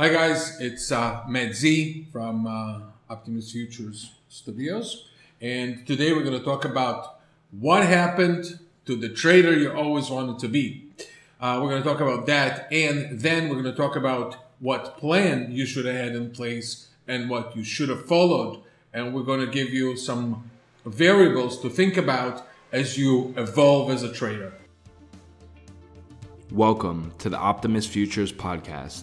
Hi guys, it's uh, Z from uh, Optimus Futures Studios, and today we're going to talk about what happened to the trader you always wanted to be. Uh, we're going to talk about that, and then we're going to talk about what plan you should have had in place and what you should have followed, and we're going to give you some variables to think about as you evolve as a trader. Welcome to the Optimus Futures Podcast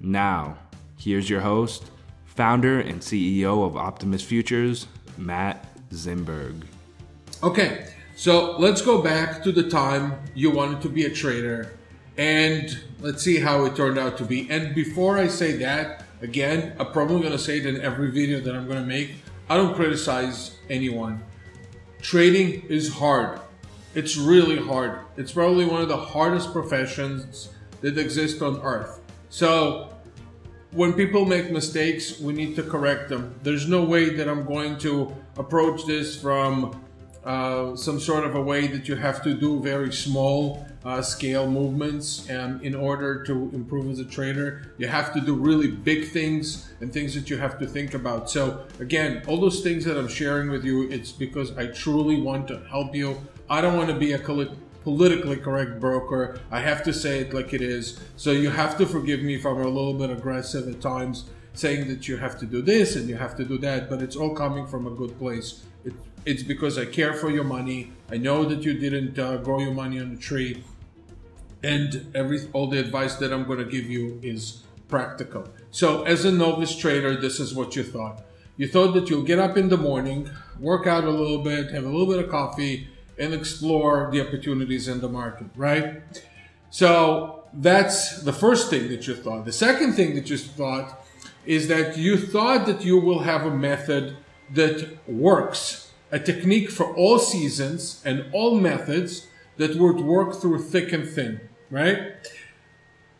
Now, here's your host, founder and CEO of Optimus Futures, Matt Zimberg. Okay, so let's go back to the time you wanted to be a trader and let's see how it turned out to be. And before I say that, again, I'm probably going to say it in every video that I'm going to make. I don't criticize anyone. Trading is hard. It's really hard. It's probably one of the hardest professions that exist on earth. So when people make mistakes, we need to correct them. There's no way that I'm going to approach this from uh, some sort of a way that you have to do very small uh, scale movements. In order to improve as a trader you have to do really big things and things that you have to think about. So again all those things that i'm sharing with you it's because i truly want to help you. I don't want to be a politically correct broker. I have to say it like it is. So you have to forgive me if I'm a little bit aggressive at times, saying that you have to do this and you have to do that, but it's all coming from a good place. It, it's because I care for your money. I know that you didn't uh, grow your money on a tree, and every all the advice that I'm going to give you is practical. So, as a novice trader, this is what you thought. You thought that you'll get up in the morning, work out a little bit, have a little bit of coffee, and explore the opportunities in the market, right? So that's the first thing that you thought. The second thing that you thought is that you thought that you will have a method that works, a technique for all seasons and all methods that would work through thick and thin, right?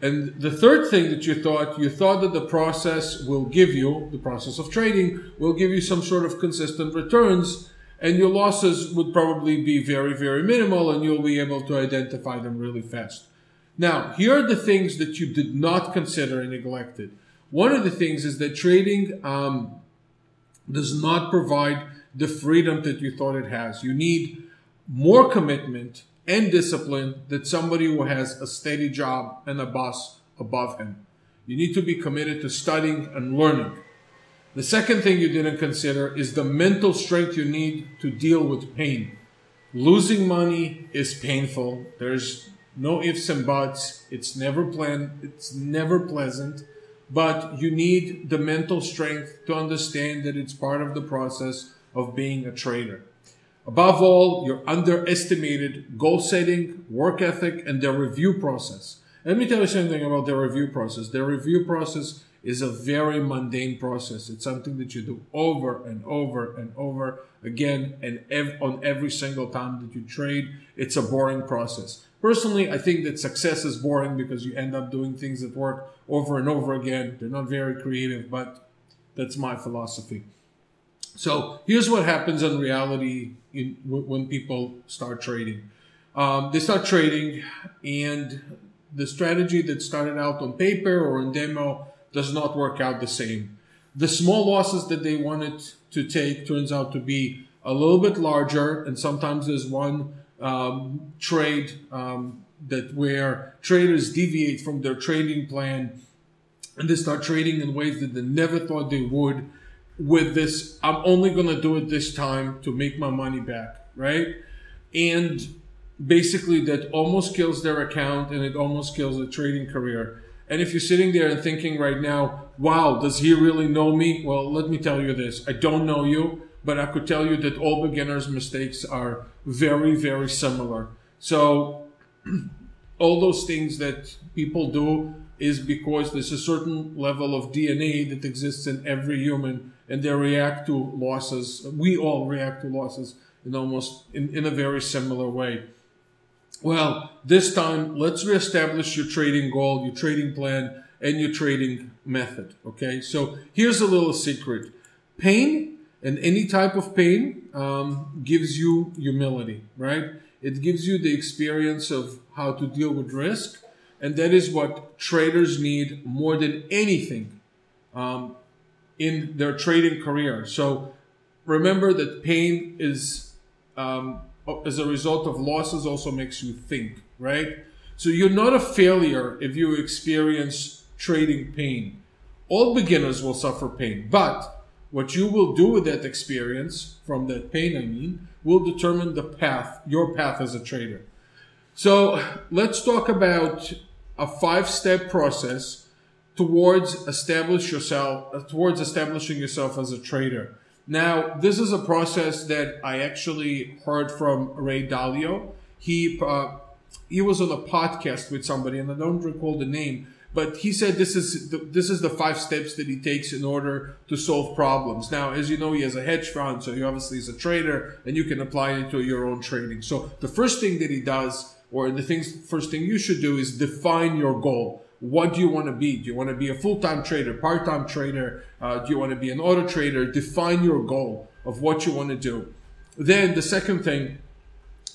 And the third thing that you thought, you thought that the process will give you, the process of trading will give you some sort of consistent returns and your losses would probably be very, very minimal and you'll be able to identify them really fast. Now, here are the things that you did not consider and neglected. One of the things is that trading um, does not provide the freedom that you thought it has. You need more commitment and discipline than somebody who has a steady job and a boss above him. You need to be committed to studying and learning. The second thing you didn't consider is the mental strength you need to deal with pain. Losing money is painful. There's no ifs and buts. It's never planned. It's never pleasant. But you need the mental strength to understand that it's part of the process of being a trader. Above all, you're underestimated goal setting, work ethic, and the review process. Let me tell you something about the review process. The review process is a very mundane process. It's something that you do over and over and over again, and ev- on every single time that you trade. It's a boring process. Personally, I think that success is boring because you end up doing things that work over and over again. They're not very creative, but that's my philosophy. So here's what happens in reality in, when people start trading. Um, they start trading, and the strategy that started out on paper or in demo does not work out the same. The small losses that they wanted to take turns out to be a little bit larger, and sometimes there's one um, trade um, that where traders deviate from their trading plan and they start trading in ways that they never thought they would with this i'm only going to do it this time to make my money back right and basically that almost kills their account and it almost kills a trading career and if you're sitting there and thinking right now wow does he really know me well let me tell you this i don't know you but i could tell you that all beginners mistakes are very very similar so all those things that people do is because there's a certain level of DNA that exists in every human and they react to losses. We all react to losses in almost in, in a very similar way. Well, this time let's reestablish your trading goal, your trading plan, and your trading method. Okay, so here's a little secret. Pain and any type of pain um, gives you humility, right? It gives you the experience of how to deal with risk. And that is what traders need more than anything um, in their trading career. So remember that pain is, um, as a result of losses, also makes you think, right? So you're not a failure if you experience trading pain. All beginners will suffer pain, but what you will do with that experience, from that pain, I mean, will determine the path, your path as a trader. So let's talk about a five step process towards establish yourself, towards establishing yourself as a trader. Now, this is a process that I actually heard from Ray Dalio. He, uh, he was on a podcast with somebody, and I don't recall the name, but he said this is the, this is the five steps that he takes in order to solve problems. Now, as you know, he has a hedge fund, so he obviously is a trader, and you can apply it to your own trading. So the first thing that he does, or the things first thing you should do, is define your goal. What do you want to be? Do you want to be a full-time trader, part-time trader? Uh, do you want to be an auto trader? Define your goal of what you want to do. Then the second thing,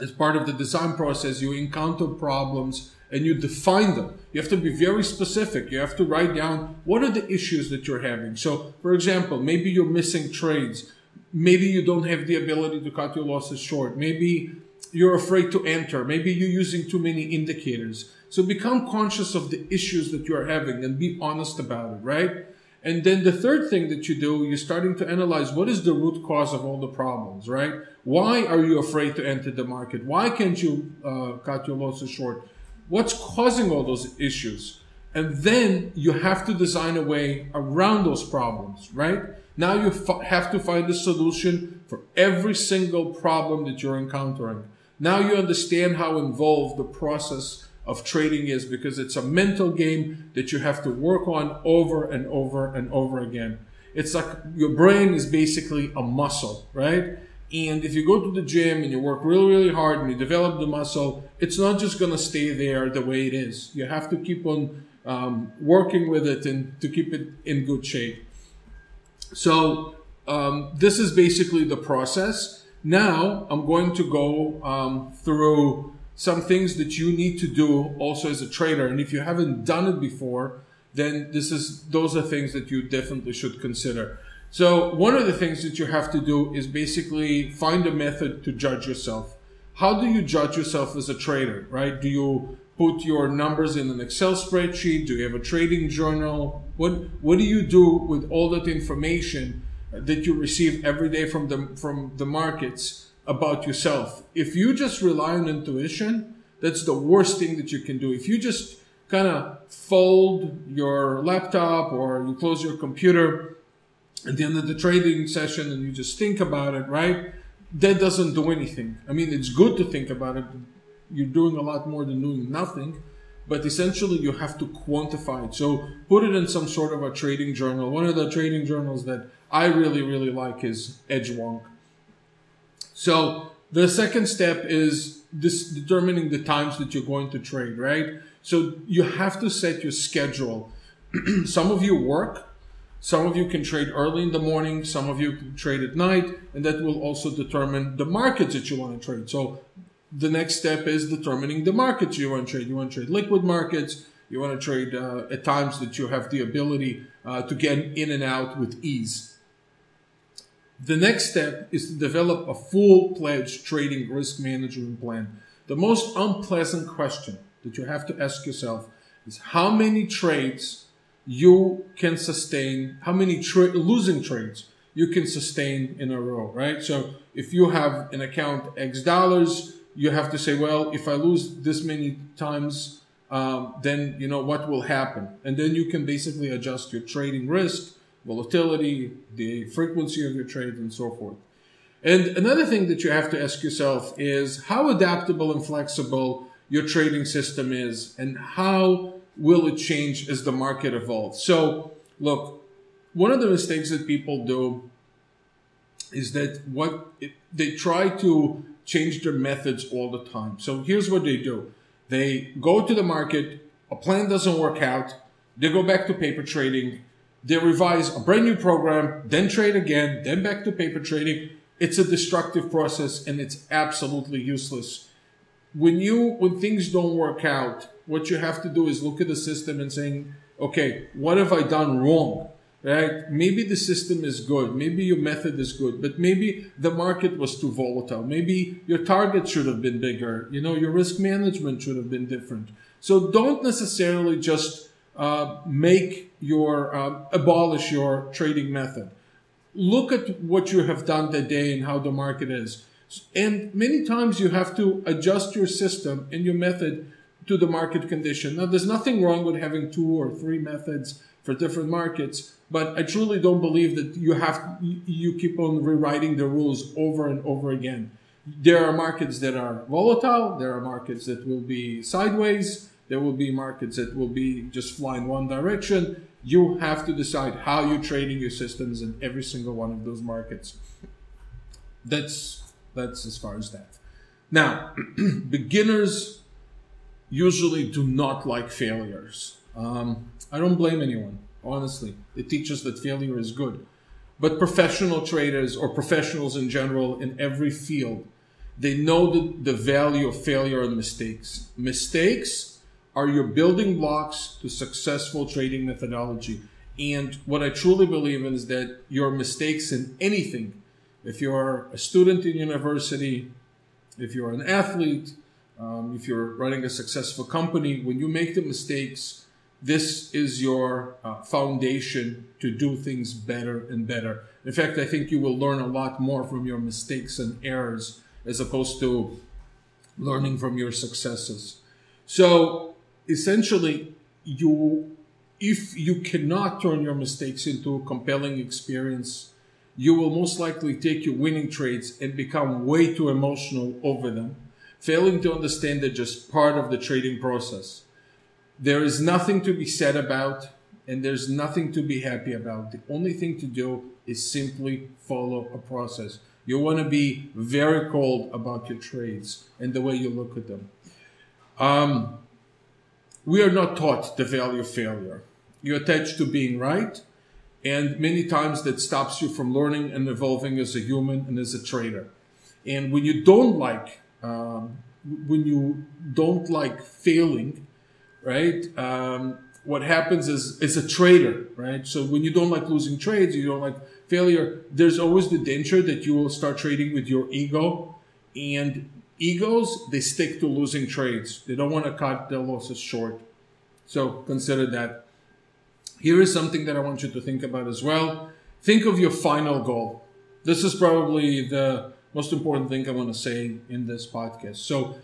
as part of the design process, you encounter problems and you define them. You have to be very specific. You have to write down what are the issues that you're having. So, for example, maybe you're missing trades. Maybe you don't have the ability to cut your losses short. Maybe you're afraid to enter. Maybe you're using too many indicators. So become conscious of the issues that you're having and be honest about it, right? And then the third thing that you do, you're starting to analyze what is the root cause of all the problems, right? Why are you afraid to enter the market? Why can't you uh, cut your losses short? What's causing all those issues? And then you have to design a way around those problems, right? Now you f- have to find a solution for every single problem that you're encountering. Now you understand how involved the process of trading is because it's a mental game that you have to work on over and over and over again. It's like your brain is basically a muscle, right? And if you go to the gym and you work really, really hard and you develop the muscle, it's not just going to stay there the way it is. You have to keep on um, working with it and to keep it in good shape. So um, this is basically the process. Now I'm going to go um, through some things that you need to do also as a trader. And if you haven't done it before, then this is those are things that you definitely should consider. So one of the things that you have to do is basically find a method to judge yourself. How do you judge yourself as a trader, right? Do you put your numbers in an Excel spreadsheet? Do you have a trading journal? What what do you do with all that information that you receive every day from the from the markets about yourself? If you just rely on intuition, that's the worst thing that you can do. If you just kind of fold your laptop or you close your computer at the end of the trading session and you just think about it, right? That doesn't do anything. I mean, it's good to think about it. You're doing a lot more than doing nothing, but essentially you have to quantify it. So put it in some sort of a trading journal. One of the trading journals that I really, really like is Edgewonk. So the second step is this determining the times that you're going to trade, right? So you have to set your schedule. some of you work, some of you can trade early in the morning, some of you can trade at night, and that will also determine the markets that you want to trade. So the next step is determining the markets you want to trade. You want to trade liquid markets, you want to trade uh, at times that you have the ability uh, to get in and out with ease. The next step is to develop a full fledged trading risk management plan. The most unpleasant question that you have to ask yourself is how many trades you can sustain how many tra- losing trades you can sustain in a row, right? So if you have an account X dollars, you have to say, well, if I lose this many times, um, then you know what will happen, and then you can basically adjust your trading risk, volatility, the frequency of your trades, and so forth. And another thing that you have to ask yourself is how adaptable and flexible your trading system is, and how will it change as the market evolves. So, look, one of the mistakes that people do is that what it, they try to change their methods all the time. So here's what they do. They go to the market, a plan doesn't work out, they go back to paper trading, they revise a brand new program, then trade again, then back to paper trading. It's a destructive process and it's absolutely useless. When you when things don't work out, what you have to do is look at the system and saying, okay, what have I done wrong? right? Maybe the system is good, maybe your method is good, but maybe the market was too volatile. Maybe your target should have been bigger. You know, your risk management should have been different. So don't necessarily just uh, make your uh, abolish your trading method. Look at what you have done today and how the market is. And many times you have to adjust your system and your method to the market condition. Now, there's nothing wrong with having two or three methods for different markets, but I truly don't believe that you have you keep on rewriting the rules over and over again. There are markets that are volatile. There are markets that will be sideways. There will be markets that will be just fly in one direction. You have to decide how you're trading your systems in every single one of those markets. That's that's as far as that. Now, beginners usually do not like failures. Um, I don't blame anyone honestly. It teaches that failure is good. But professional traders or professionals in general in every field, they know the, the value of failure and mistakes. Mistakes are your building blocks to successful trading methodology. And what I truly believe in is that your mistakes in anything, if you're a student in university, if you're an athlete, um, if you're running a successful company, when you make the mistakes, this is your uh, foundation to do things better and better. In fact, I think you will learn a lot more from your mistakes and errors as opposed to learning from your successes. So essentially, you if you cannot turn your mistakes into a compelling experience, you will most likely take your winning trades and become way too emotional over them, failing to understand that just part of the trading process. There is nothing to be said about, and there's nothing to be happy about. The only thing to do is simply follow a process. You want to be very cold about your trades and the way you look at them. Um, we are not taught the value of failure. You're attached to being right, and many times that stops you from learning and evolving as a human and as a trader. And when you don't like, um, when you don't like failing, right? Um, what happens is it's a trader, right? So when you don't like losing trades, you don't like failure. There's always the danger that you will start trading with your ego, and egos they stick to losing trades. They don't want to cut their losses short. So consider that. Here is something that I want you to think about as well. Think of your final goal. This is probably the most important thing I want to say in this podcast. So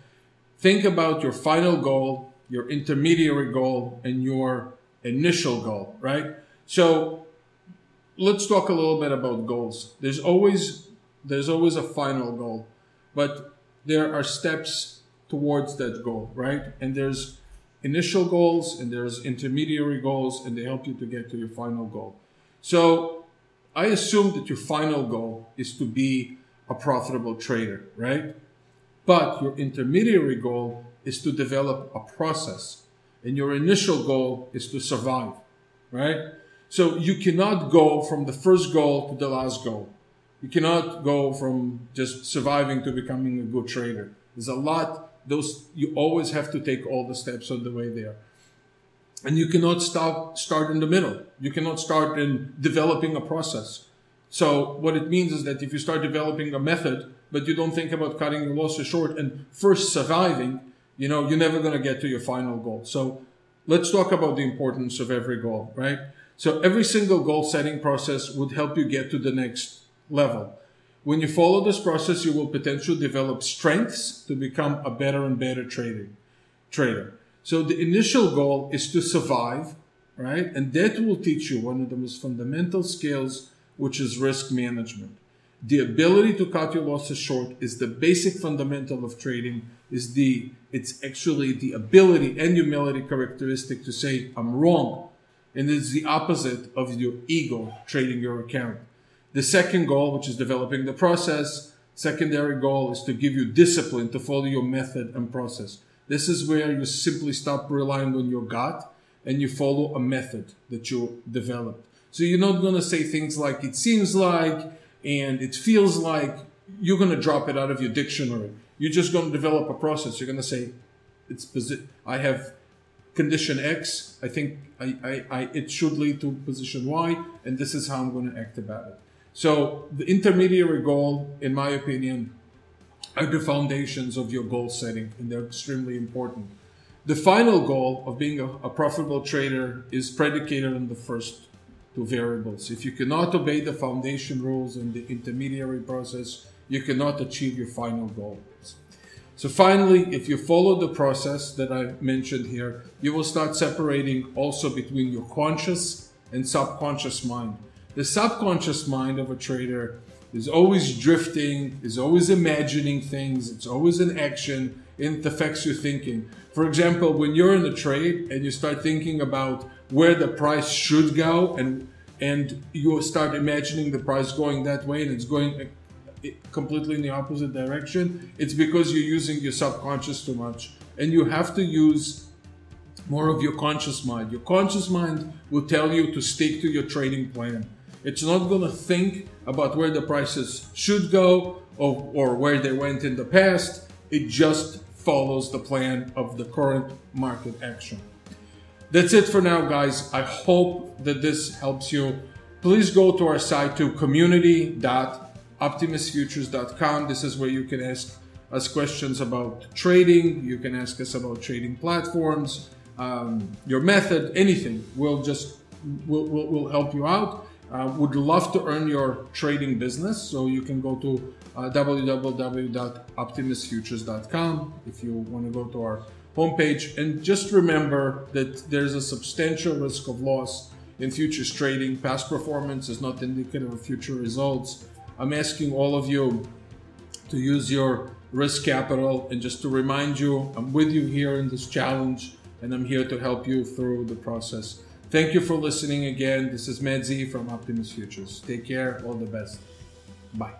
think about your final goal your intermediary goal, and your initial goal, right? So let's talk a little bit about goals. There's always there's always a final goal, but there are steps towards that goal, right? And there's initial goals and there's intermediary goals and they help you to get to your final goal. So I assume that your final goal is to be a profitable trader, right? But your intermediary goal is to develop a process. And your initial goal is to survive, right? So you cannot go from the first goal to the last goal. You cannot go from just surviving to becoming a good trader. There's a lot, those, you always have to take all the steps on the way there. And you cannot stop, start in the middle. You cannot start in developing a process. So what it means is that if you start developing a method, but you don't think about cutting your losses short and first surviving, you know, you're never going to get to your final goal. So let's talk about the importance of every goal, right? So every single goal setting process would help you get to the next level. When you follow this process, you will potentially develop strengths to become a better and better trader. Trader. So the initial goal is to survive, right? And that will teach you one of the most fundamental skills, which is risk management. The ability to cut your losses short is the basic fundamental of trading. Is the it's actually the ability and humility characteristic to say I'm wrong, and it's the opposite of your ego trading your account. The second goal, which is developing the process, secondary goal is to give you discipline to follow your method and process. This is where you simply stop relying on your gut and you follow a method that you developed. So you're not going to say things like it seems like and it feels like you're going to drop it out of your dictionary. You're just going to develop a process. You're going to say it's I have condition X. I think I, I, I, it should lead to position Y, and this is how I'm going to act about it. So the intermediary goal, in my opinion, are the foundations of your goal setting, and they're extremely important. The final goal of being a, a profitable trader is predicated on the first two variables. If you cannot obey the foundation rules and the intermediary process, you cannot achieve your final goals. So finally, if you follow the process that I mentioned here, you will start separating also between your conscious and subconscious mind. The subconscious mind of a trader is always drifting, is always imagining things, it's always in action, it affects your thinking. For example, when you're in a trade and you start thinking about where the price should go and and you start imagining the price going that way and it's going eh, completely in the opposite direction, it's because you're using your subconscious too much. And you have to use more of your conscious mind. Your conscious mind will tell you to stick to your trading plan. It's not going to think about where the prices should go or, or where they went in the past. It just follows the plan of the current market action. That's it for now, guys. I hope that this helps you. Please go to our site to community.optimusfutures.com. This is where you can ask us questions about trading. You can ask us about trading platforms, um, your method, anything. We'll just we'll, we'll, we'll help you out. Uh, would love to earn your trading business, so you can go to uh, www.optimusfutures.com if you want to go to our homepage. And just remember that there's a substantial risk of loss in futures trading. Past performance is not indicative of future results. I'm asking all of you to use your risk capital. And just to remind you, I'm with you here in this challenge and I'm here to help you through the process. Thank you for listening again. This is Matt Z from Optimus Futures. Take care. All the best. Bye.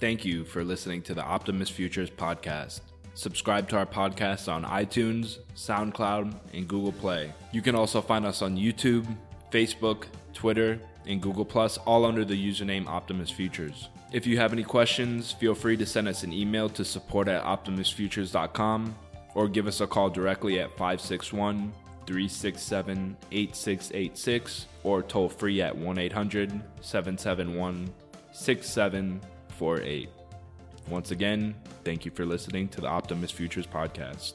Thank you for listening to the Optimus Futures podcast. Subscribe to our podcast on iTunes, SoundCloud, and Google Play. You can also find us on YouTube, Facebook, Twitter, and Google Plus, all under the username Optimus Futures. If you have any questions, feel free to send us an email to support at optimusfutures.com or give us a call directly at 561 367 8686 or toll free at 1 800 771 6748. Once again, thank you for listening to the Optimus Futures podcast.